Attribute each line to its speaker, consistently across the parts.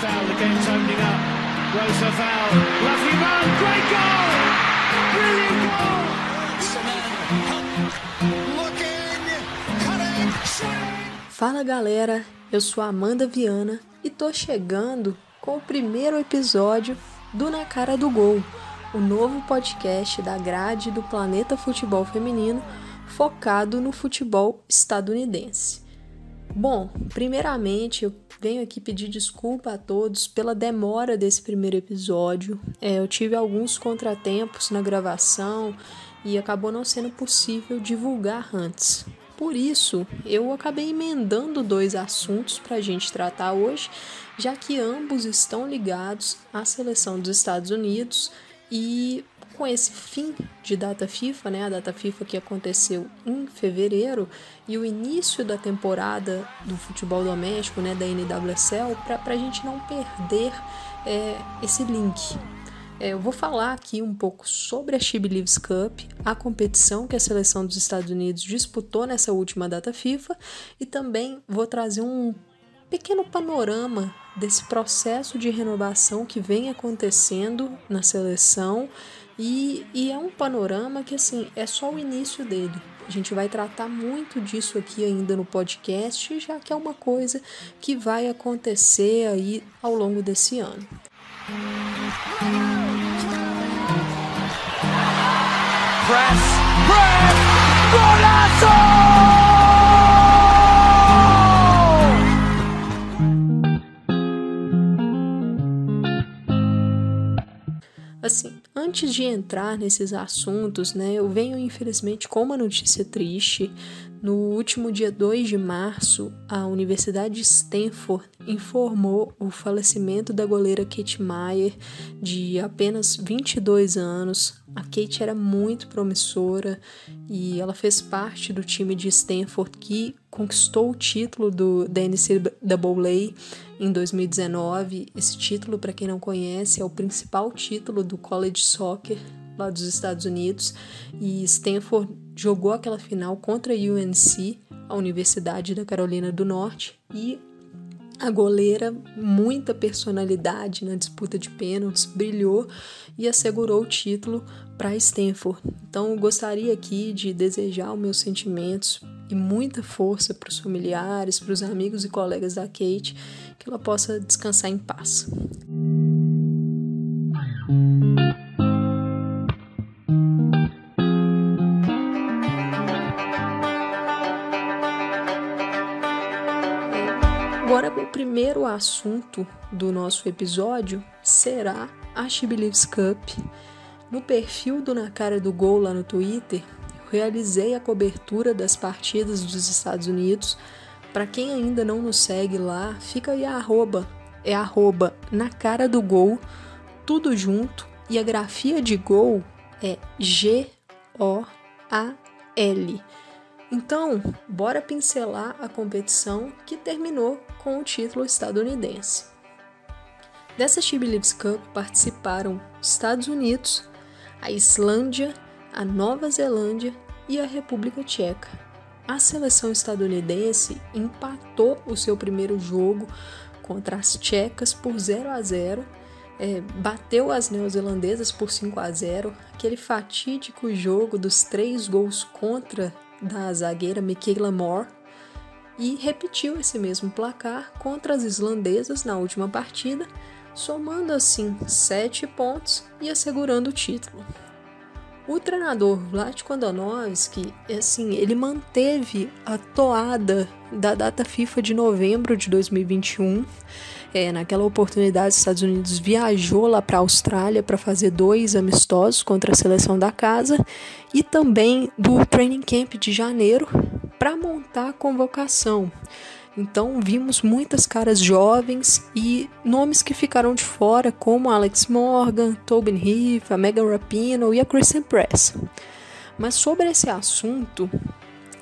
Speaker 1: Foul, the game's opening up. Foul, lovely run, great goal! Brilliant goal!
Speaker 2: Fala galera, eu sou Amanda Viana e tô chegando com o primeiro episódio do Na Cara do Gol, o novo podcast da grade do Planeta Futebol Feminino focado no futebol estadunidense. Bom, primeiramente eu venho aqui pedir desculpa a todos pela demora desse primeiro episódio. É, eu tive alguns contratempos na gravação e acabou não sendo possível divulgar antes. Por isso, eu acabei emendando dois assuntos para a gente tratar hoje, já que ambos estão ligados à seleção dos Estados Unidos e com esse fim de data FIFA, né, a data FIFA que aconteceu em fevereiro, e o início da temporada do futebol doméstico, né, da NWSL, para a gente não perder é, esse link. É, eu vou falar aqui um pouco sobre a She Believes Cup, a competição que a seleção dos Estados Unidos disputou nessa última data FIFA, e também vou trazer um pequeno panorama desse processo de renovação que vem acontecendo na seleção e, e é um panorama que, assim, é só o início dele. A gente vai tratar muito disso aqui ainda no podcast, já que é uma coisa que vai acontecer aí ao longo desse ano. Press, press, golaço! Assim, antes de entrar nesses assuntos, né, eu venho infelizmente com uma notícia triste. No último dia 2 de março, a Universidade de Stanford informou o falecimento da goleira Kate Meyer, de apenas 22 anos. A Kate era muito promissora e ela fez parte do time de Stanford que conquistou o título do, da NCAA em 2019. Esse título, para quem não conhece, é o principal título do college soccer lá dos Estados Unidos. E Stanford jogou aquela final contra a UNC, a Universidade da Carolina do Norte, e a goleira, muita personalidade na disputa de pênaltis, brilhou e assegurou o título para Stanford. Então, gostaria aqui de desejar os meus sentimentos e muita força para os familiares, para os amigos e colegas da Kate, que ela possa descansar em paz. Primeiro assunto do nosso episódio será a She Believes Cup. No perfil do Na Cara do Gol lá no Twitter, realizei a cobertura das partidas dos Estados Unidos. Para quem ainda não nos segue lá, fica aí a arroba, é arroba na cara do gol, tudo junto, e a grafia de gol é G-O-A-L. Então, bora pincelar a competição que terminou com o título estadunidense. Dessa Believes Cup participaram Estados Unidos, a Islândia, a Nova Zelândia e a República Tcheca. A seleção estadunidense empatou o seu primeiro jogo contra as tchecas por 0 a 0, é, bateu as neozelandesas por 5 a 0, aquele fatídico jogo dos três gols contra da zagueira Michaela Moore, e repetiu esse mesmo placar contra as islandesas na última partida, somando assim 7 pontos e assegurando o título. O treinador Vlatko Andonovski, assim, ele manteve a toada da data FIFA de novembro de 2021. É, naquela oportunidade, os Estados Unidos viajou lá para a Austrália para fazer dois amistosos contra a seleção da casa e também do training camp de janeiro para montar a convocação. Então vimos muitas caras jovens e nomes que ficaram de fora, como Alex Morgan, Tobin Heath, a Megan Rapinoe e a Kristen Press. Mas sobre esse assunto,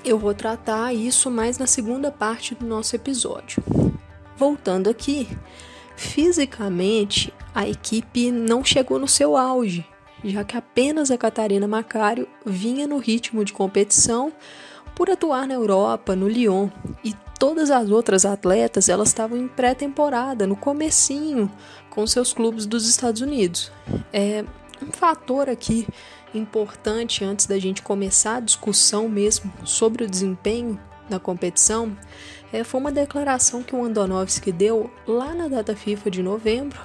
Speaker 2: eu vou tratar isso mais na segunda parte do nosso episódio. Voltando aqui, fisicamente a equipe não chegou no seu auge, já que apenas a Catarina Macário vinha no ritmo de competição por atuar na Europa, no Lyon, e todas as outras atletas, elas estavam em pré-temporada, no comecinho, com seus clubes dos Estados Unidos. É um fator aqui importante antes da gente começar a discussão mesmo sobre o desempenho na competição é, foi uma declaração que o Andonovski deu lá na data FIFA de novembro,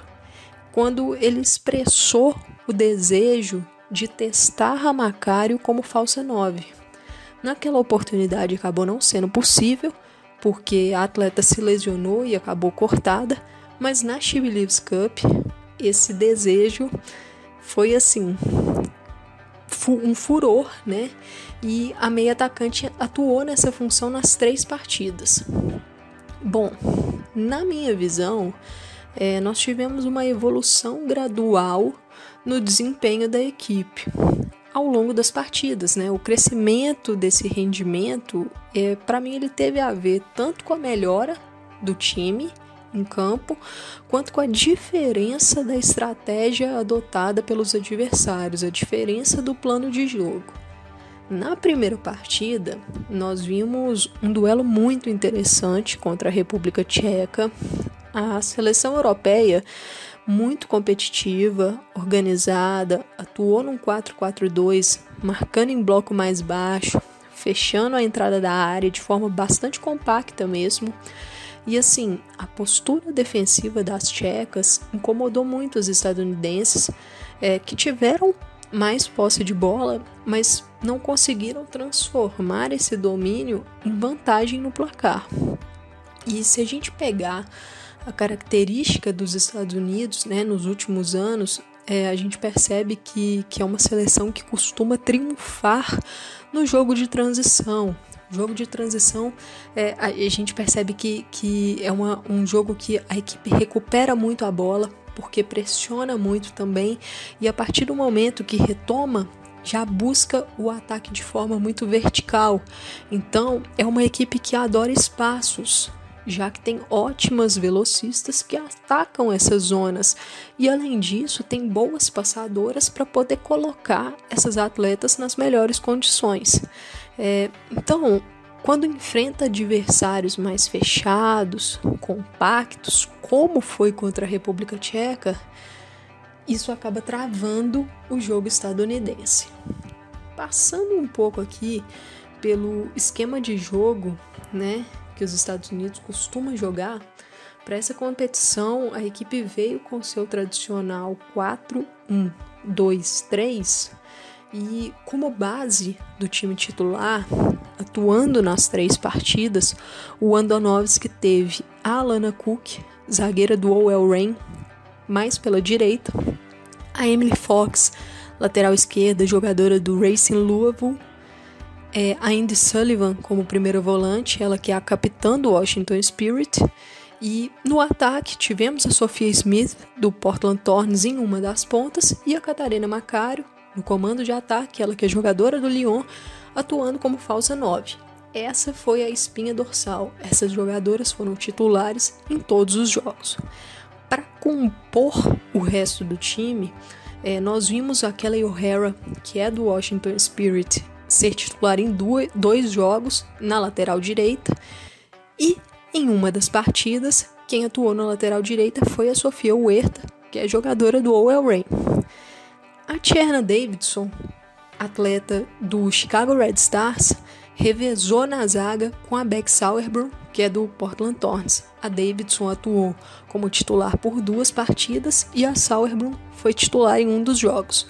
Speaker 2: quando ele expressou o desejo de testar a Macário como falsa 9. Naquela oportunidade acabou não sendo possível, porque a atleta se lesionou e acabou cortada, mas na She Believes Cup esse desejo foi assim um furor, né? E a meia atacante atuou nessa função nas três partidas. Bom, na minha visão, é, nós tivemos uma evolução gradual no desempenho da equipe ao longo das partidas, né? O crescimento desse rendimento, é, para mim, ele teve a ver tanto com a melhora do time em campo, quanto com a diferença da estratégia adotada pelos adversários, a diferença do plano de jogo. Na primeira partida, nós vimos um duelo muito interessante contra a República Tcheca. A seleção europeia muito competitiva, organizada, atuou num 4-4-2, marcando em bloco mais baixo, fechando a entrada da área de forma bastante compacta mesmo. E assim, a postura defensiva das tchecas incomodou muito os estadunidenses, é, que tiveram mais posse de bola, mas não conseguiram transformar esse domínio em vantagem no placar. E se a gente pegar a característica dos Estados Unidos né, nos últimos anos, é, a gente percebe que, que é uma seleção que costuma triunfar no jogo de transição. Jogo de transição, é, a, a, gente percebe que, que é uma, um jogo que a equipe recupera muito a bola, porque pressiona muito também, e a partir do momento que retoma, já busca o ataque de forma muito vertical. Então, é uma equipe que adora espaços, já que tem ótimas velocistas que atacam essas zonas e além disso tem boas passadoras para poder colocar essas atletas nas melhores condições. É, então, quando enfrenta adversários mais fechados, compactos, como foi contra a República Tcheca, isso acaba travando o jogo estadunidense. Passando um pouco aqui pelo esquema de jogo, né, que os Estados Unidos costumam jogar, para essa competição a equipe veio com seu tradicional 4-1-2-3 e como base do time titular, atuando nas três partidas, o Andonovski teve a Alana Cook, zagueira do OL Reign, mais pela direita, a Emily Fox, lateral esquerda, jogadora do Racing Louisville, é, a Indy Sullivan como primeira volante, ela que é a capitã do Washington Spirit. E no ataque tivemos a Sophia Smith do Portland Thorns em uma das pontas e a Catarina Macario no comando de ataque, ela que é jogadora do Lyon, atuando como falsa 9. Essa foi a espinha dorsal. Essas jogadoras foram titulares em todos os jogos. Para compor o resto do time, é, nós vimos a Kelly O'Hara, que é do Washington Spirit, ser titular em dois jogos na lateral direita e em uma das partidas quem atuou na lateral direita foi a Sofia Huerta, que é jogadora do OL Reign. A Tierna Davidson, atleta do Chicago Red Stars, revezou na zaga com a Beck Sauerbrunn, que é do Portland Thorns. A Davidson atuou como titular por duas partidas e a Sauerbrunn foi titular em um dos jogos.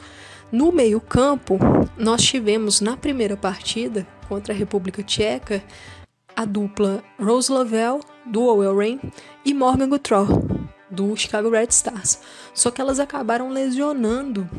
Speaker 2: No meio-campo, nós tivemos na primeira partida contra a República Tcheca a dupla Rose Lavelle, do Owell Rain, e Morgan Gutrow, do Chicago Red Stars. Só que elas acabaram lesionando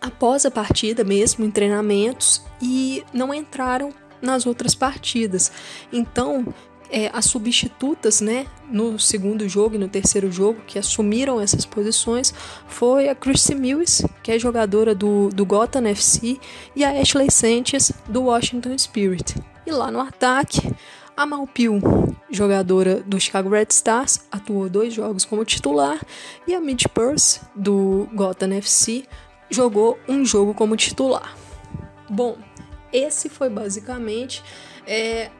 Speaker 2: após a partida mesmo em treinamentos e não entraram nas outras partidas. Então, é, as substitutas, né, no segundo jogo e no terceiro jogo, que assumiram essas posições, foi a Christy Mills, que é jogadora do, do Gotham FC, e a Ashley Sanchez, do Washington Spirit. E lá no ataque, a Malpil, jogadora do Chicago Red Stars, atuou dois jogos como titular, e a Mid Purse, do Gotham FC, jogou um jogo como titular. Bom, esse foi basicamente é,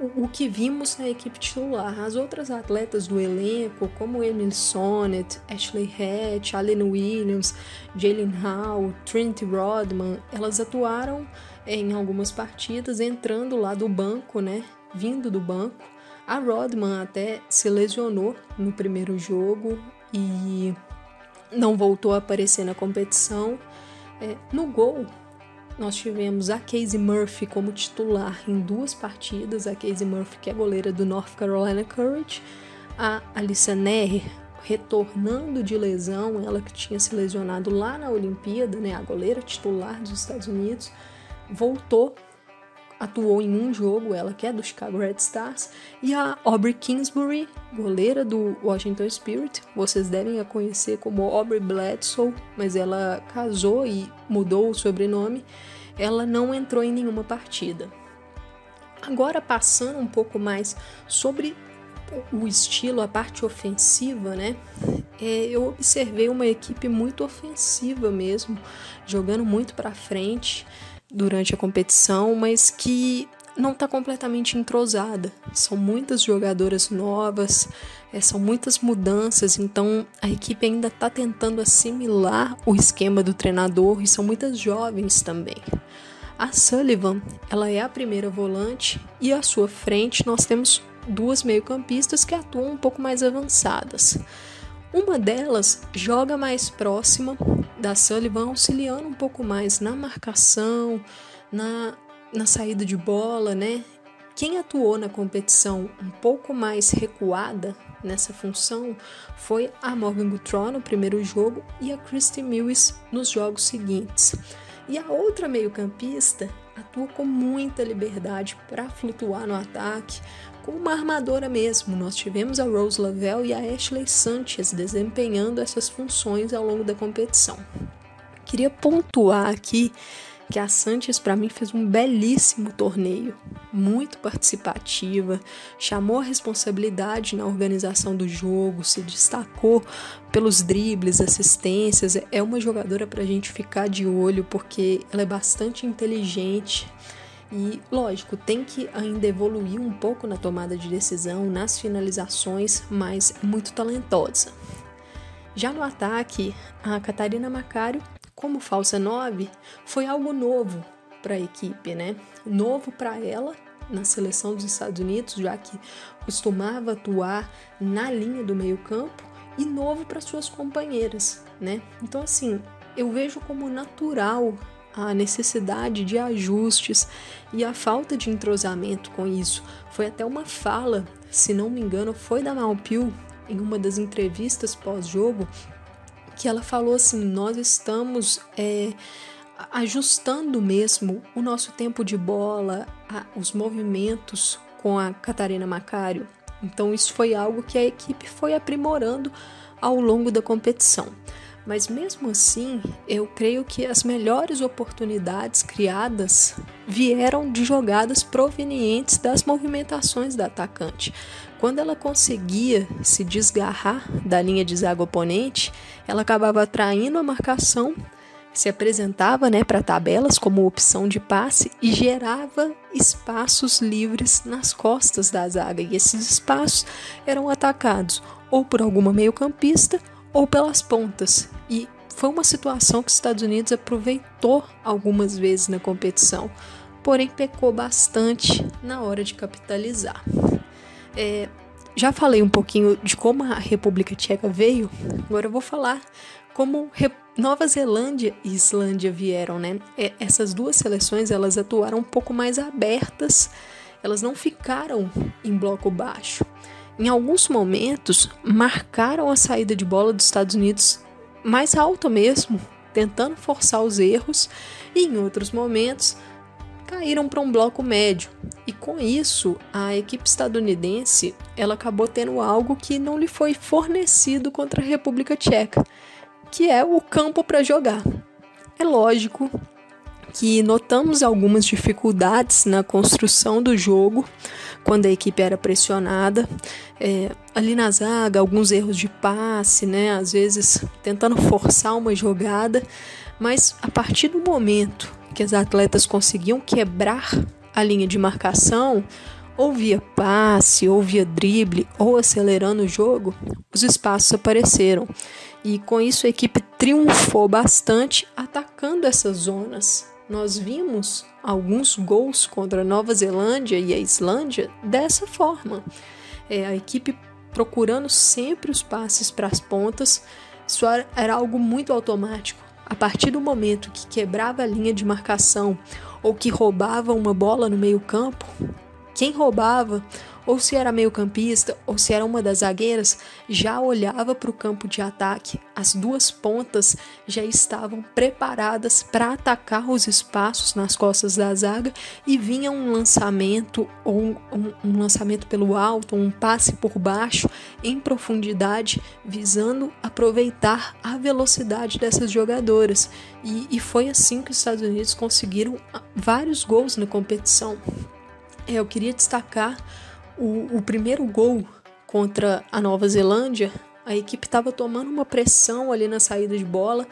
Speaker 2: o, o, que vimos na equipe titular. As outras atletas do elenco, como Emily Sonnet, Ashley Hatch, Allen Williams, Jalen Howe, Trinity Rodman, elas atuaram em algumas partidas entrando lá do banco, né? Vindo do banco. A Rodman até se lesionou no primeiro jogo e não voltou a aparecer na competição. É, no gol, nós tivemos a Casey Murphy como titular em duas partidas, a Casey Murphy que é goleira do North Carolina Courage, a Alissa Neher retornando de lesão, ela que tinha se lesionado lá na Olimpíada, né, a goleira titular dos Estados Unidos, voltou atuou em um jogo, ela que é do Chicago Red Stars, e a Aubrey Kingsbury, goleira do Washington Spirit, vocês devem a conhecer como Aubrey Bledsoe, mas ela casou e mudou o sobrenome, ela não entrou em nenhuma partida. Agora passando um pouco mais sobre o estilo, a parte ofensiva, né? É, eu observei uma equipe muito ofensiva mesmo, jogando muito para frente durante a competição, mas que não está completamente entrosada. São muitas jogadoras novas, é, são muitas mudanças, então a equipe ainda está tentando assimilar o esquema do treinador e são muitas jovens também. A Sullivan, ela é a primeira volante e à sua frente nós temos duas meio-campistas que atuam um pouco mais avançadas. Uma delas joga mais próxima da Sullivan, auxiliando um pouco mais na marcação, na, na saída de bola, né? Quem atuou na competição um pouco mais recuada nessa função foi a Morgan Guthrie no primeiro jogo e a Christy Mills nos jogos seguintes. E a outra meio-campista atua com muita liberdade para flutuar no ataque, como uma armadora mesmo. Nós tivemos a Rose Lavelle e a Ashley Sanchez desempenhando essas funções ao longo da competição. Queria pontuar aqui que a Sanchez para mim fez um belíssimo torneio, muito participativa, chamou a responsabilidade na organização do jogo, se destacou pelos dribles, assistências. É uma jogadora para a gente ficar de olho porque ela é bastante inteligente e, lógico, tem que ainda evoluir um pouco na tomada de decisão, nas finalizações, mas muito talentosa. Já no ataque, a Catarina Macário, como falsa 9, foi algo novo para a equipe, né? Novo para ela na seleção dos Estados Unidos, já que costumava atuar na linha do meio-campo, e novo para suas companheiras, né? Então, assim, eu vejo como natural a necessidade de ajustes e a falta de entrosamento com isso. Foi até uma fala, se não me engano, foi da Malpil em uma das entrevistas pós-jogo, que ela falou assim: nós estamos é, ajustando mesmo o nosso tempo de bola, a, os movimentos com a Catarina Macário. Então, isso foi algo que a equipe foi aprimorando ao longo da competição. Mas mesmo assim, eu creio que as melhores oportunidades criadas vieram de jogadas provenientes das movimentações da atacante. Quando ela conseguia se desgarrar da linha de zaga oponente, ela acabava atraindo a marcação, se apresentava né, para tabelas como opção de passe e gerava espaços livres nas costas da zaga. E esses espaços eram atacados ou por alguma meio-campista ou pelas pontas. E foi uma situação que os Estados Unidos aproveitou algumas vezes na competição, porém pecou bastante na hora de capitalizar. É, já falei um pouquinho de como a República Tcheca veio, agora eu vou falar como Nova Zelândia e Islândia vieram, né? É, essas duas seleções elas atuaram um pouco mais abertas, elas não ficaram em bloco baixo em alguns momentos, marcaram a saída de bola dos Estados Unidos mais alta mesmo, tentando forçar os erros, e em outros momentos caíram para um bloco médio. E com isso, a equipe estadunidense ela acabou tendo algo que não lhe foi fornecido contra a República Tcheca, que é o campo para jogar. É lógico que notamos algumas dificuldades na construção do jogo quando a equipe era pressionada. É, ali na zaga, alguns erros de passe, né? Às vezes tentando forçar uma jogada, mas a partir do momento que as atletas conseguiam quebrar a linha de marcação, ou via passe, ou via drible, ou acelerando o jogo, os espaços apareceram. E com isso a equipe triunfou bastante atacando essas zonas. Nós vimos alguns gols contra a Nova Zelândia e a Islândia dessa forma. É, a equipe procurando sempre os passes para as pontas, isso era algo muito automático. A partir do momento que quebrava a linha de marcação ou que roubava uma bola no meio-campo, quem roubava ou se era meio-campista, ou se era uma das zagueiras, já olhava para o campo de ataque. As duas pontas já estavam preparadas para atacar os espaços nas costas da zaga e vinha um lançamento ou um, um, lançamento pelo alto, um passe por baixo em profundidade, visando aproveitar a velocidade dessas jogadoras. E, e foi assim que os Estados Unidos conseguiram vários gols na competição. É, eu queria destacar o, o primeiro gol contra a Nova Zelândia, a equipe estava tomando uma pressão ali na saída de bola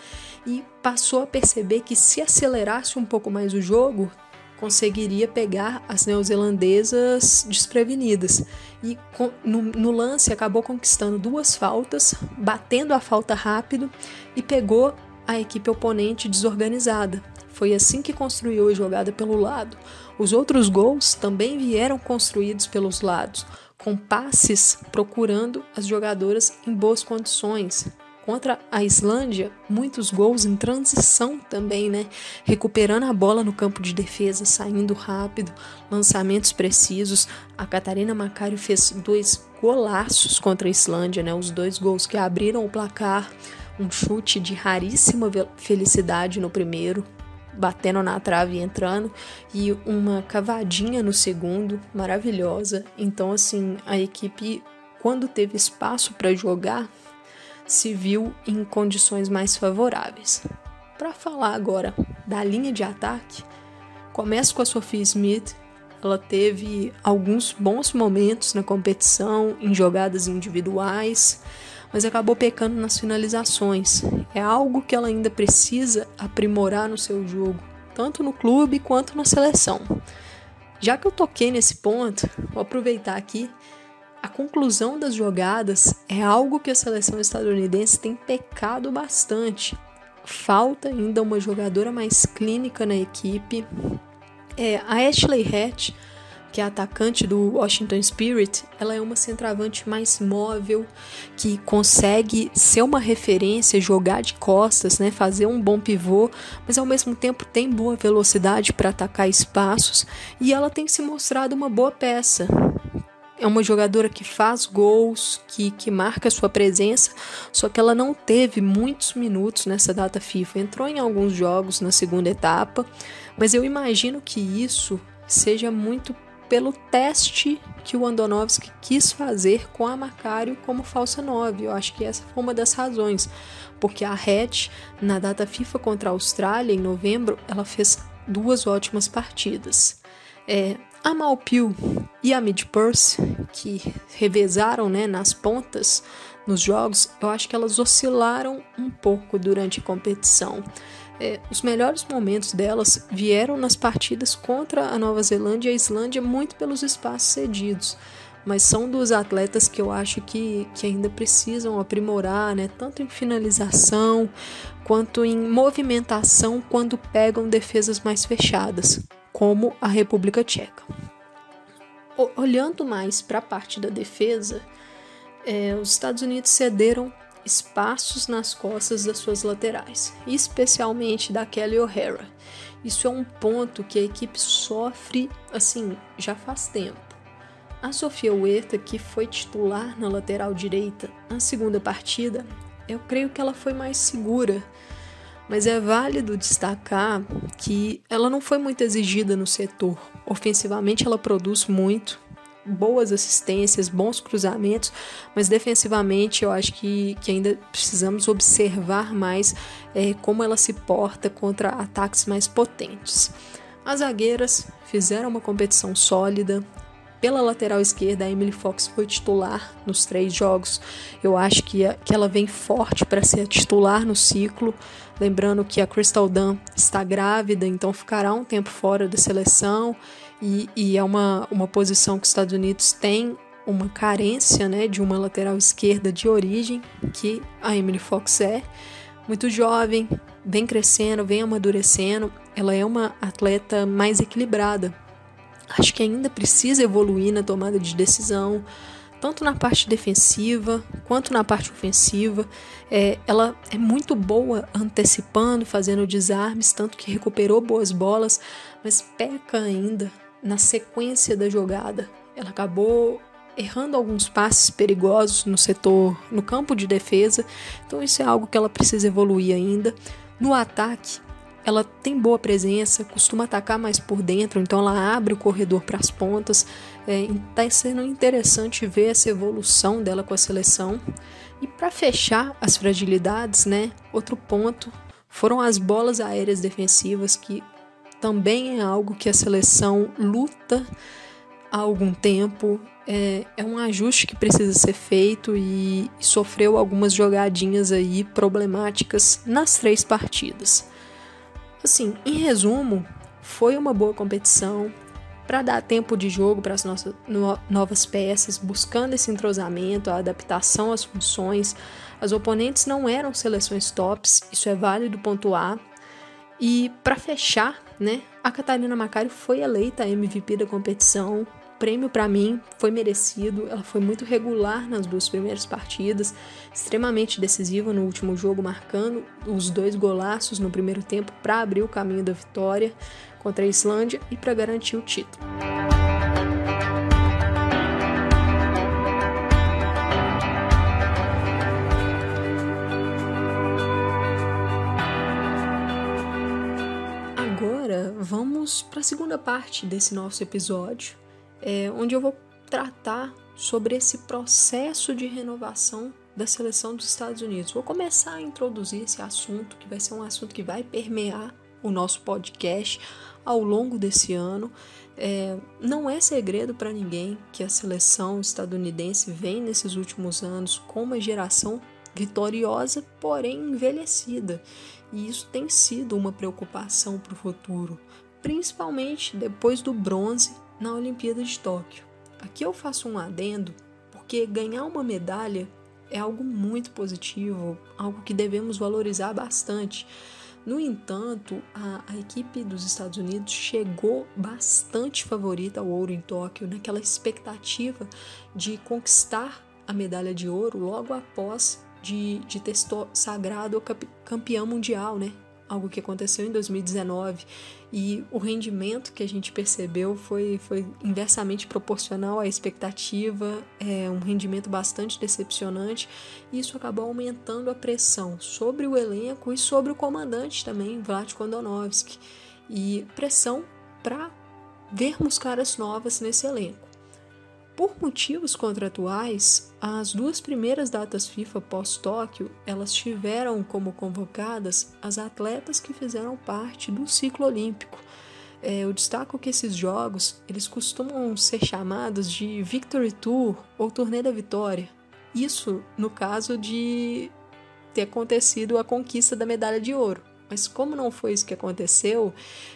Speaker 2: e passou a perceber que se acelerasse um pouco mais o jogo, conseguiria pegar as neozelandesas desprevenidas. E no, no, lance acabou conquistando duas faltas, batendo a falta rápido e pegou a equipe oponente desorganizada. Foi assim que construiu a jogada pelo lado. Os outros gols também vieram construídos pelos lados, com passes procurando as jogadoras em boas condições. Contra a Islândia, muitos gols em transição também, né? Recuperando a bola no campo de defesa, saindo rápido, lançamentos precisos. A Catarina Macário fez dois golaços contra a Islândia, né? Os dois gols que abriram o placar. Um chute de raríssima felicidade no primeiro, batendo na trave e entrando, e uma cavadinha no segundo, maravilhosa. Então, assim, a equipe, quando teve espaço para jogar, se viu em condições mais favoráveis. Para falar agora da linha de ataque, começo com a Sophie Smith. Ela teve alguns bons momentos na competição, em jogadas individuais, mas acabou pecando nas finalizações. É algo que ela ainda precisa aprimorar no seu jogo, tanto no clube quanto na seleção. Já que eu toquei nesse ponto, vou aproveitar aqui. A conclusão das jogadas é algo que a seleção estadunidense tem pecado bastante. Falta ainda uma jogadora mais clínica na equipe. É, a Ashley Hatch que é atacante do Washington Spirit, ela é uma centroavante mais móvel, que consegue ser uma referência, jogar de costas, né, fazer um bom pivô, mas ao mesmo tempo tem boa velocidade para atacar espaços e ela tem se mostrado uma boa peça. É uma jogadora que faz gols, que, que marca sua presença, só que ela não teve muitos minutos nessa data FIFA. Entrou em alguns jogos na segunda etapa, mas eu imagino que isso seja muito pelo teste que o Andonovski quis fazer com a Macário como falsa 9. Eu acho que essa foi uma das razões, porque a Hatch, na data FIFA contra a Austrália, em novembro, ela fez duas ótimas partidas. É, a Malpil e a Midpurse, que revezaram né, nas pontas nos jogos, eu acho que elas oscilaram um pouco durante a competição. É, os melhores momentos delas vieram nas partidas contra a Nova Zelândia e a Islândia, muito pelos espaços cedidos. Mas são duas atletas que eu acho que, que ainda precisam aprimorar, né? tanto em finalização quanto em movimentação quando pegam defesas mais fechadas, como a República Tcheca. Olhando mais para a parte da defesa, é, os Estados Unidos cederam espaços nas costas das suas laterais, especialmente da Kelly O'Hara. Isso é um ponto que a equipe sofre assim já faz tempo. A Sofia Huerta, que foi titular na lateral direita na segunda partida, eu creio que ela foi mais segura, mas é válido destacar que ela não foi muito exigida no setor. Ofensivamente, ela produz muito, boas assistências, bons cruzamentos, mas defensivamente eu acho que, que ainda precisamos observar mais é, como ela se porta contra ataques mais potentes. As zagueiras fizeram uma competição sólida, pela lateral esquerda, a Emily Fox foi titular nos três jogos. Eu acho que, que ela vem forte para ser titular no ciclo. Lembrando que a Crystal Dunn está grávida, então ficará um tempo fora da seleção. E, e é uma, uma posição que os Estados Unidos têm uma carência né, de uma lateral esquerda de origem, que a Emily Fox é. Muito jovem, vem crescendo, vem amadurecendo. Ela é uma atleta mais equilibrada. Acho que ainda precisa evoluir na tomada de decisão, tanto na parte defensiva quanto na parte ofensiva. É, ela é muito boa antecipando, fazendo desarmes, tanto que recuperou boas bolas, mas peca ainda na sequência da jogada. Ela acabou errando alguns passes perigosos no setor, no campo de defesa. Então isso é algo que ela precisa evoluir ainda. No ataque, ela tem boa presença, costuma atacar mais por dentro, então ela abre o corredor para as pontas. Está é, sendo interessante ver essa evolução dela com a seleção. E para fechar as fragilidades, né? Outro ponto foram as bolas aéreas defensivas, que também é algo que a seleção luta há algum tempo é, é um ajuste que precisa ser feito e, sofreu algumas jogadinhas aí problemáticas nas três partidas. Assim, em resumo, foi uma boa competição para dar tempo de jogo para as nossas no, novas peças, buscando esse entrosamento, a adaptação às funções. As oponentes não eram seleções tops, isso é válido pontuar. E para fechar, né, a Catarina Macari foi eleita MVP da competição, prêmio para mim foi merecido. Ela foi muito regular nas duas primeiras partidas, extremamente decisiva no último jogo, marcando os dois golaços no primeiro tempo para abrir o caminho da vitória contra a Islândia e para garantir o título. Vamos para a segunda parte desse nosso episódio, é, onde eu vou tratar sobre esse processo de renovação da seleção dos Estados Unidos. Vou começar a introduzir esse assunto, que vai ser um assunto que vai permear o nosso podcast ao longo desse ano. É, não é segredo para ninguém que a seleção estadunidense vem nesses últimos anos com uma geração vitoriosa, porém envelhecida. E isso tem sido uma preocupação para o futuro, principalmente depois do bronze na Olimpíada de Tóquio. Aqui eu faço um adendo, porque ganhar uma medalha é algo muito positivo, algo que devemos valorizar bastante. No entanto, a, a, equipe dos Estados Unidos chegou bastante favorita ao ouro em Tóquio, naquela expectativa de conquistar a medalha de ouro logo após de, de ter sagrado campeão mundial, né? Algo que aconteceu em 2019 e o rendimento que a gente percebeu foi, foi inversamente proporcional à expectativa, é um rendimento bastante decepcionante e isso acabou aumentando a pressão sobre o elenco e sobre o comandante também, Vlad Kondonovski, e pressão para vermos caras novas nesse elenco. Por motivos contratuais, as duas primeiras datas FIFA pós-Tóquio, elas tiveram como convocadas as atletas que fizeram parte do ciclo olímpico. É, eu destaco que esses jogos, eles costumam ser chamados de Victory Tour ou Turnê da Vitória. Isso no caso de ter acontecido a conquista da medalha de ouro. Mas como não foi isso que aconteceu,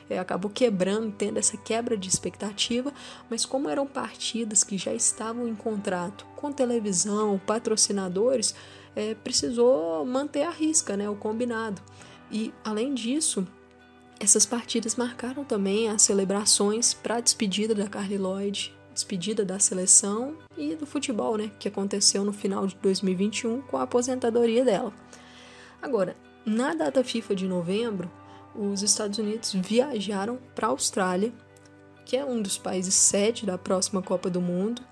Speaker 2: é, acabou quebrando, tendo essa quebra de expectativa, mas como eram partidas que já estavam em contrato com televisão, patrocinadores, é, precisou manter a risca, né, o combinado. E além disso, essas partidas marcaram também as celebrações para a despedida da Carly Lloyd, despedida da seleção e do futebol, né, que aconteceu no final de 2021 com a aposentadoria dela. Agora, na data FIFA de novembro, os Estados Unidos viajaram para a Austrália, que é um dos países sede da próxima Copa do Mundo,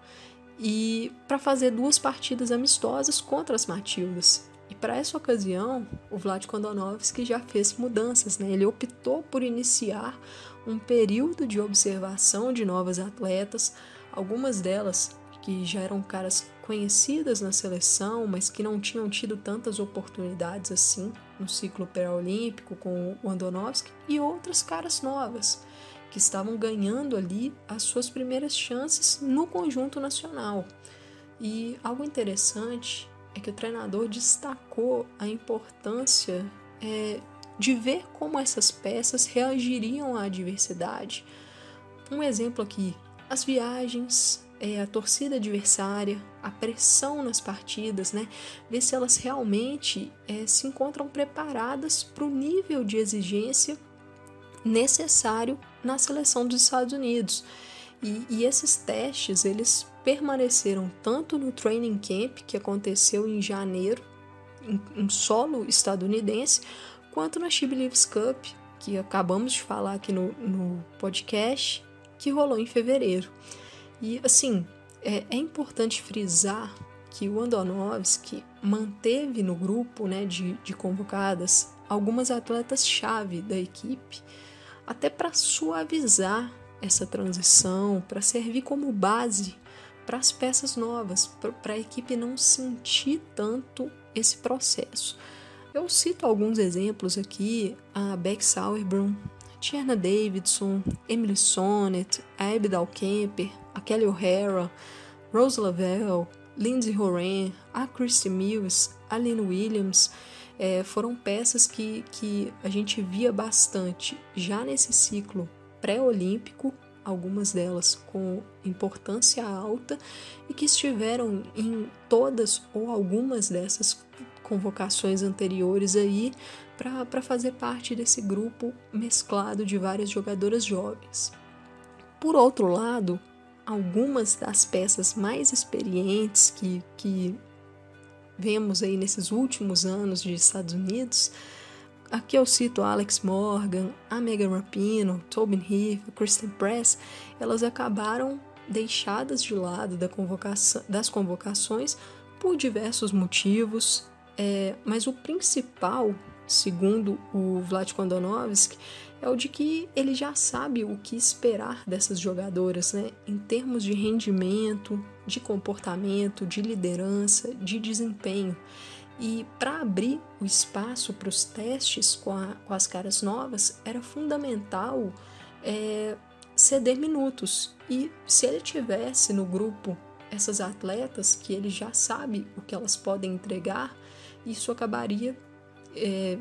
Speaker 2: e para fazer duas partidas amistosas contra as Matildas. E para essa ocasião, o Vlad Kondonovski já fez mudanças, né? Ele optou por iniciar um período de observação de novas atletas, algumas delas que já eram caras conhecidas na seleção, mas que não tinham tido tantas oportunidades assim no ciclo pré-olímpico com o Andonovski, e outras caras novas que estavam ganhando ali as suas primeiras chances no conjunto nacional. E algo interessante é que o treinador destacou a importância é, de ver como essas peças reagiriam à adversidade. Um exemplo aqui: as viagens, é, a torcida adversária, a pressão nas partidas, né? Ver se elas realmente é, se encontram preparadas para o nível de exigência necessário na seleção dos Estados Unidos. E, e, esses testes eles permaneceram tanto no training camp que aconteceu em janeiro, em, em solo estadunidense, quanto na She Believes Cup que acabamos de falar aqui no, no podcast, que rolou em fevereiro. E assim é, é importante frisar que o Andonovski manteve no grupo né, de, de convocadas algumas atletas-chave da equipe até para suavizar essa transição, para servir como base para as peças novas, para a equipe não sentir tanto esse processo. Eu cito alguns exemplos aqui: a Beck Sauerbrunn, Tierna Davidson, Emily Sonnet, a Abby Dalkemper, a Kelly O'Hara, Rose Lavelle, Lindsay Horan, a Christy Mills, a Lynn Williams é, foram peças que, que a gente via bastante já nesse ciclo pré-olímpico, algumas delas com importância alta e que estiveram em todas ou algumas dessas convocações anteriores aí para fazer parte desse grupo mesclado de várias jogadoras jovens. Por outro lado, algumas das peças mais experientes que, que vemos aí nesses últimos anos de Estados Unidos, aqui eu cito Alex Morgan, a Megan Rapino, Tobin Heath, Kristen Press, elas acabaram deixadas de lado da convocação, das convocações por diversos motivos, é, mas o principal, segundo o Vlad Kondonovski, é o de que ele já sabe o que esperar dessas jogadoras, né? Em termos de rendimento, de comportamento, de liderança, de desempenho. E para abrir o espaço para os testes com, a, com, as caras novas, era fundamental é, ceder minutos. E se ele tivesse no grupo essas atletas que ele já sabe o que elas podem entregar, isso acabaria é,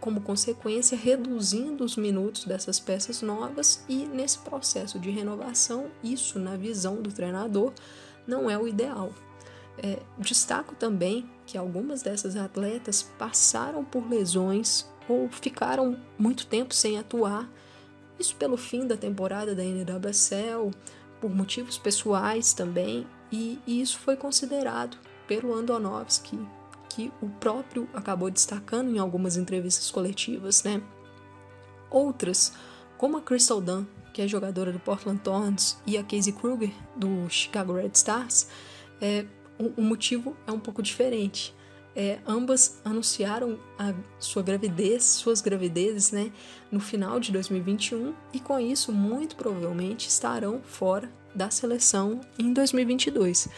Speaker 2: como consequência, reduzindo os minutos dessas peças novas e nesse processo de renovação, isso, na visão do treinador, não é o ideal. É, destaco também que algumas dessas atletas passaram por lesões ou ficaram muito tempo sem atuar, isso pelo fim da temporada da NWSL, por motivos pessoais também, e, e isso foi considerado pelo Andonovski que o próprio acabou destacando em algumas entrevistas coletivas, né? Outras, como a Crystal Dunn, que é jogadora do Portland Thorns, e a Casey Kruger, do Chicago Red Stars, é, o, o motivo é um pouco diferente. É, ambas anunciaram a sua gravidez, suas gravidezes, né, no final de 2021 e com isso muito provavelmente estarão fora da seleção em 2022.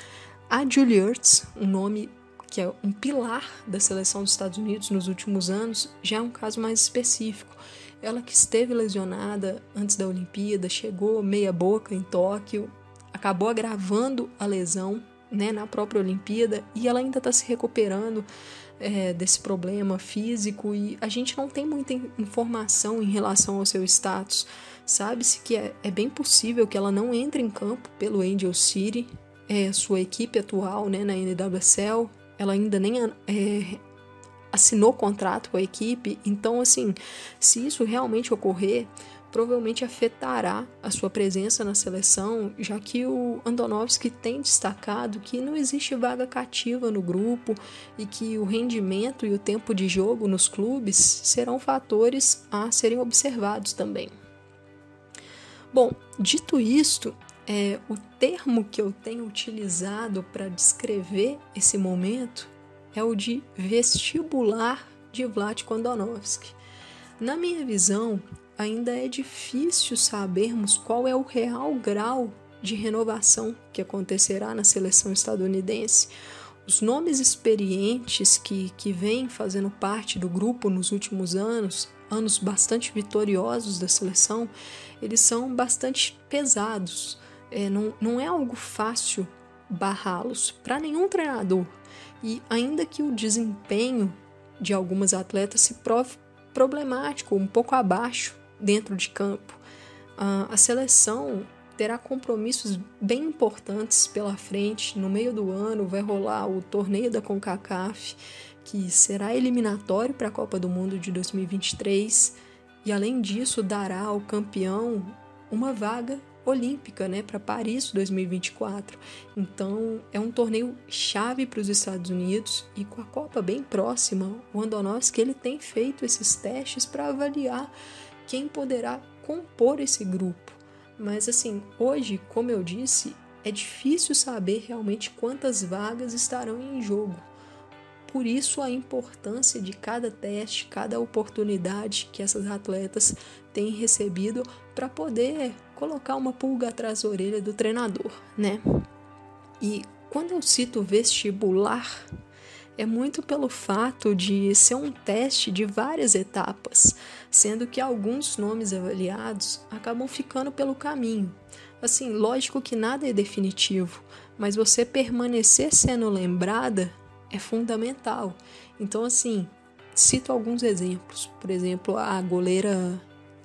Speaker 2: A Julie Ertz, um nome que é um pilar da seleção dos Estados Unidos nos últimos anos, já é um caso mais específico. Ela que esteve lesionada antes da Olimpíada, chegou meia boca em Tóquio, acabou agravando a lesão né, na própria Olimpíada e ela ainda está se recuperando é, desse problema físico e a gente não tem muita informação em relação ao seu status. Sabe-se que é, é, bem possível que ela não entre em campo pelo Angel City, é, sua equipe atual né, na NWSL, ela ainda nem é, assinou contrato com a equipe, então assim, se isso realmente ocorrer, provavelmente afetará a sua presença na seleção, já que o Andonovski tem destacado que não existe vaga cativa no grupo e que o rendimento e o tempo de jogo nos clubes serão fatores a serem observados também. Bom, dito isto, é, o termo que eu tenho utilizado para descrever esse momento é o de vestibular de Vlad Kondonovski. Na minha visão, ainda é difícil sabermos qual é o real grau de renovação que acontecerá na seleção estadunidense. Os nomes experientes que, que vêm fazendo parte do grupo nos últimos anos anos bastante vitoriosos da seleção, eles são bastante pesados. É, não, não é algo fácil barrá-los para nenhum treinador. E ainda que o desempenho de algumas atletas se prove problemático, um pouco abaixo dentro de campo, a seleção terá compromissos bem importantes pela frente. No meio do ano vai rolar o torneio da CONCACAF, que será eliminatório para a Copa do Mundo de 2023 e além disso dará ao campeão uma vaga olímpica, né, para Paris 2024. Então, é um torneio chave para os Estados Unidos e com a Copa bem próxima, o Andonovski ele tem feito esses testes para avaliar quem poderá compor esse grupo. Mas assim, hoje, como eu disse, é difícil saber realmente quantas vagas estarão em jogo. Por isso a importância de cada teste, cada oportunidade que essas atletas têm recebido para poder colocar uma pulga atrás da orelha do treinador, né? E quando eu cito vestibular, é muito pelo fato de ser um teste de várias etapas, sendo que alguns nomes avaliados acabam ficando pelo caminho. Assim, lógico que nada é definitivo, mas você permanecer sendo lembrada é fundamental. Então, assim, cito alguns exemplos. Por exemplo, a goleira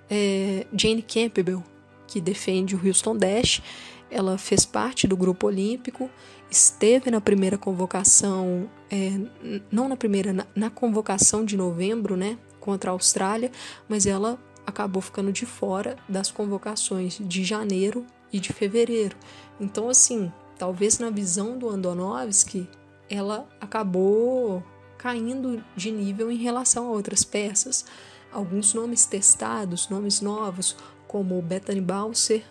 Speaker 2: é, Jane Campbell, que defende o Houston Dash, ela fez parte do grupo olímpico esteve na primeira convocação, é, não na primeira, na, na convocação de novembro, né, contra a Austrália, mas ela acabou ficando de fora das convocações de janeiro e de fevereiro. Então, assim, talvez na visão do Andonovski, ela acabou caindo de nível em relação a outras peças. Alguns nomes testados, nomes novos, como Bethany Balser,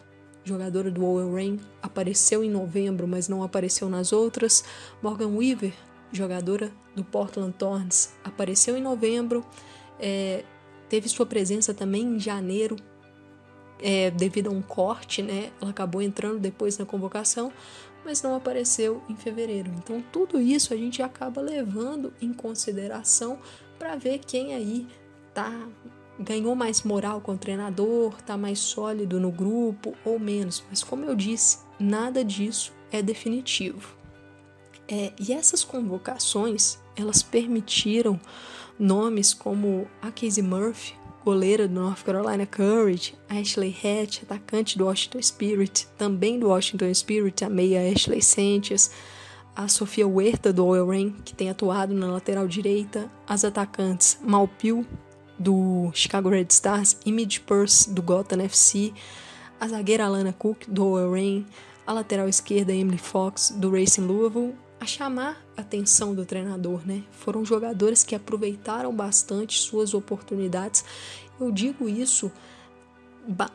Speaker 2: jogadora do Owen Rain, apareceu em novembro, mas não apareceu nas outras. Morgan Weaver, jogadora do Portland Thorns, apareceu em novembro, é, teve sua presença também em janeiro, é, devido a um corte, né? Ela acabou entrando depois na convocação, mas não apareceu em fevereiro. Então, tudo isso a gente acaba levando em consideração para ver quem aí tá ganhou mais moral com o treinador, está mais sólido no grupo ou menos. Mas como eu disse, nada disso é definitivo. É, e essas convocações elas permitiram nomes como a Casey Murphy, goleira do North Carolina Courage, Ashley Hatch, atacante do Washington Spirit, também do Washington Spirit, a meia Ashley Sanchez, a Sofia Huerta do Oil Rain, que tem atuado na lateral direita, as atacantes Malpil, do Chicago Red Stars, Image Purse do Gotham FC, a zagueira Alana Cook do Oil Rain, a lateral esquerda Emily Fox do Racing Louisville, a chamar a atenção do treinador, né? Foram jogadores que aproveitaram bastante suas oportunidades. Eu digo isso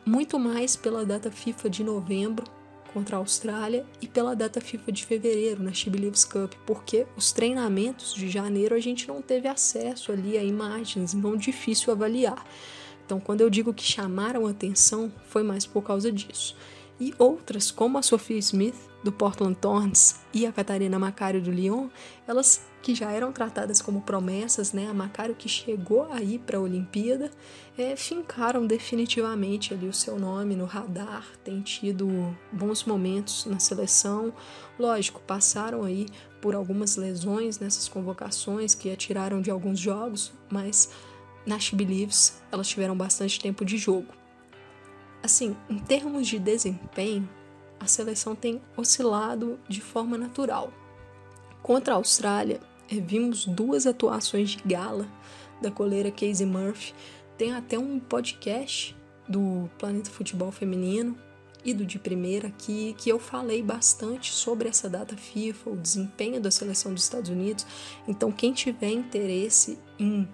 Speaker 2: muito mais pela data FIFA de novembro contra a Austrália e pela data FIFA de fevereiro na She Believes Cup, porque os treinamentos de janeiro a gente não teve acesso ali a imagens, não difícil avaliar. Então, quando eu digo que chamaram atenção, foi mais por causa disso. E outras, como a Sophie Smith, do Portland Thorns, e a Catarina Macário, do Lyon, elas que já eram tratadas como promessas, né? A Macário que chegou aí para a Olimpíada, é, fincaram definitivamente ali o seu nome no radar, tem tido bons momentos na seleção. Lógico, passaram aí por algumas lesões nessas convocações que a tiraram de alguns jogos, mas na She Believes elas tiveram bastante tempo de jogo. Assim, em termos de desempenho, a seleção tem oscilado de forma natural. Contra a Austrália, é, vimos duas atuações de gala da coleira Casey Murphy. Tem até um podcast do Planeta Futebol Feminino e do de primeira aqui que eu falei bastante sobre essa data FIFA, o desempenho da seleção dos Estados Unidos. Então, quem tiver interesse em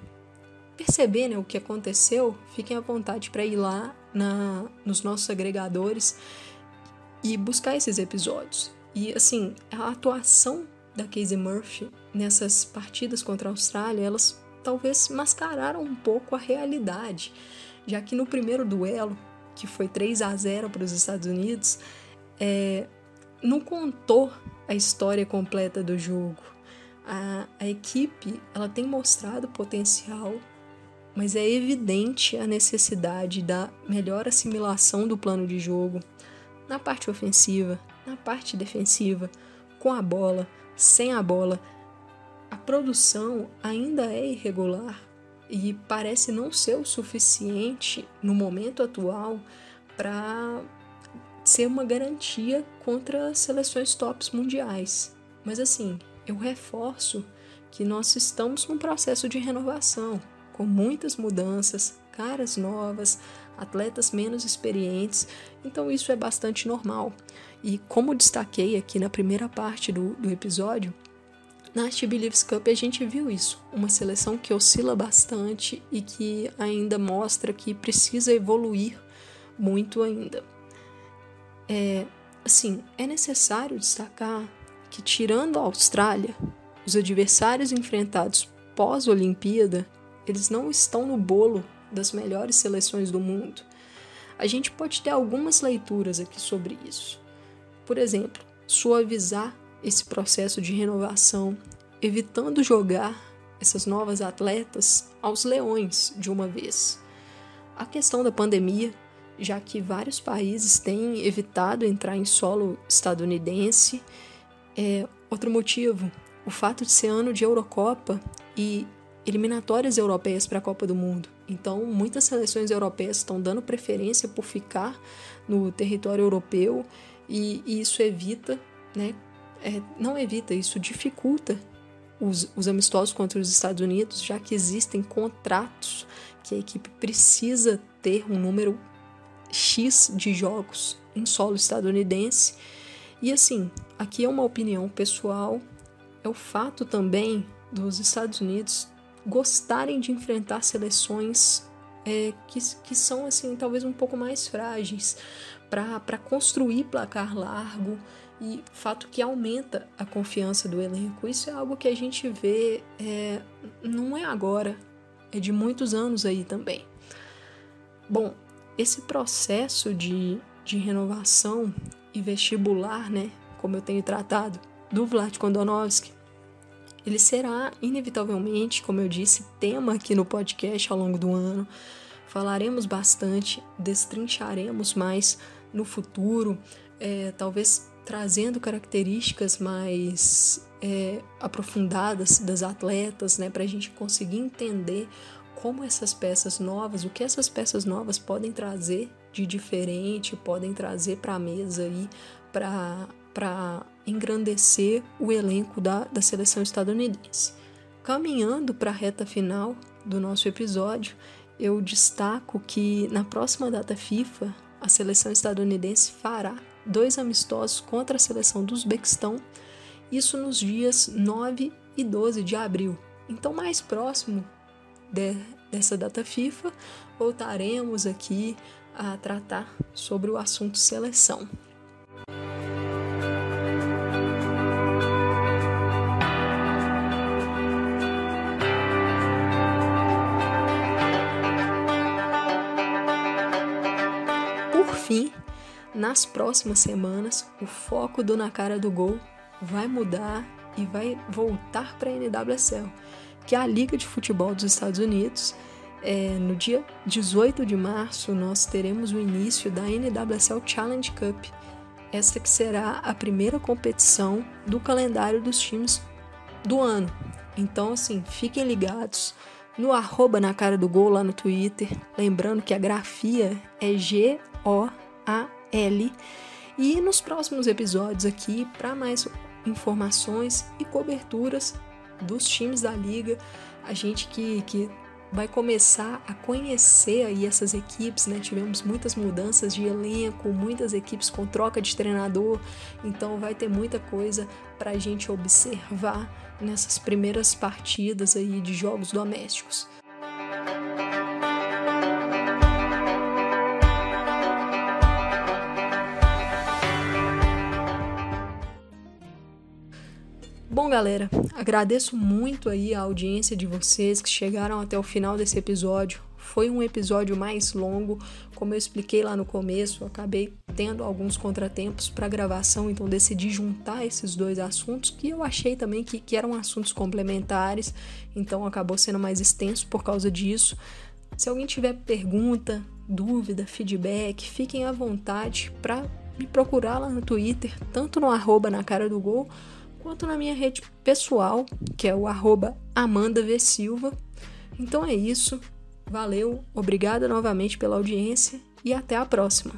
Speaker 2: perceber né, o que aconteceu, fiquem à vontade para ir lá na, nos nossos agregadores e buscar esses episódios. E assim, a atuação da Casey Murphy nessas partidas contra a Austrália, elas talvez mascararam um pouco a realidade, já que no primeiro duelo, que foi 3 a 0 para os Estados Unidos, é, não contou a história completa do jogo. A, a equipe ela tem mostrado potencial mas é evidente a necessidade da melhor assimilação do plano de jogo na parte ofensiva, na parte defensiva, com a bola, sem a bola. A produção ainda é irregular e parece não ser o suficiente no momento atual para ser uma garantia contra seleções tops mundiais. Mas assim, eu reforço que nós estamos num processo de renovação, com muitas mudanças, caras novas, atletas menos experientes, então isso é bastante normal. E como destaquei aqui na primeira parte do, do episódio, na She Believes Cup a gente viu isso, uma seleção que oscila bastante e que ainda mostra que precisa evoluir muito ainda. É, assim, é necessário destacar que tirando a Austrália, os adversários enfrentados pós-Olimpíada, eles não estão no bolo das melhores seleções do mundo. A gente pode ter algumas leituras aqui sobre isso. Por exemplo, suavizar esse processo de renovação, evitando jogar essas novas atletas aos leões de uma vez. A questão da pandemia, já que vários países têm evitado entrar em solo estadunidense, é outro motivo, o fato de ser ano de Eurocopa e eliminatórias europeias para a Copa do Mundo. Então, muitas seleções europeias estão dando preferência por ficar no território europeu e, e isso evita, né? É, não evita, isso dificulta os, os amistosos contra os Estados Unidos, já que existem contratos que a equipe precisa ter um número X de jogos em solo estadunidense. E assim, aqui é uma opinião pessoal, é o fato também dos Estados Unidos gostarem de enfrentar seleções é, que, que são assim talvez um pouco mais frágeis para construir placar largo e fato que aumenta a confiança do elenco. Isso é algo que a gente vê é, não é agora, é de muitos anos aí também. Bom, esse processo de, de renovação e vestibular, né, como eu tenho tratado, do Vlad Kondonovski, ele será inevitavelmente, como eu disse, tema aqui no podcast ao longo do ano. Falaremos bastante, destrincharemos mais no futuro, é, talvez trazendo características mais é, aprofundadas das atletas, né, para a gente conseguir entender como essas peças novas, o que essas peças novas podem trazer de diferente, podem trazer para a mesa aí para engrandecer o elenco da, da seleção estadunidense. Caminhando para a reta final do nosso episódio, eu destaco que na próxima data FIFA, a seleção estadunidense fará dois amistosos contra a seleção do Uzbequistão, isso nos dias 9 e 12 de abril. Então, mais próximo de, dessa data FIFA, voltaremos aqui a tratar sobre o assunto seleção. Próximas semanas, o foco do Na Cara do Gol vai mudar e vai voltar para a NWSL, que é a Liga de Futebol dos Estados Unidos. É, no dia 18 de março, nós teremos o início da NWSL Challenge Cup, esta que será a primeira competição do calendário dos times do ano. Então, assim, fiquem ligados no arroba na cara do gol lá no Twitter. Lembrando que a grafia é G-O-A L. E nos próximos episódios aqui, para mais informações e coberturas dos times da liga, a gente que, que vai começar a conhecer aí essas equipes, né? Tivemos muitas mudanças de elenco, muitas equipes com troca de treinador, então vai ter muita coisa para a gente observar nessas primeiras partidas aí de jogos domésticos. Galera, agradeço muito aí a audiência de vocês que chegaram até o final desse episódio. Foi um episódio mais longo, como eu expliquei lá no começo, acabei tendo alguns contratempos para gravação, então decidi juntar esses dois assuntos que eu achei também que, que eram assuntos complementares, então acabou sendo mais extenso por causa disso. Se alguém tiver pergunta, dúvida, feedback, fiquem à vontade para me procurar lá no Twitter, tanto no arroba na cara do gol, quanto na minha rede pessoal, que é o arroba. Silva. Então é isso. Valeu, obrigada novamente pela audiência e até a próxima.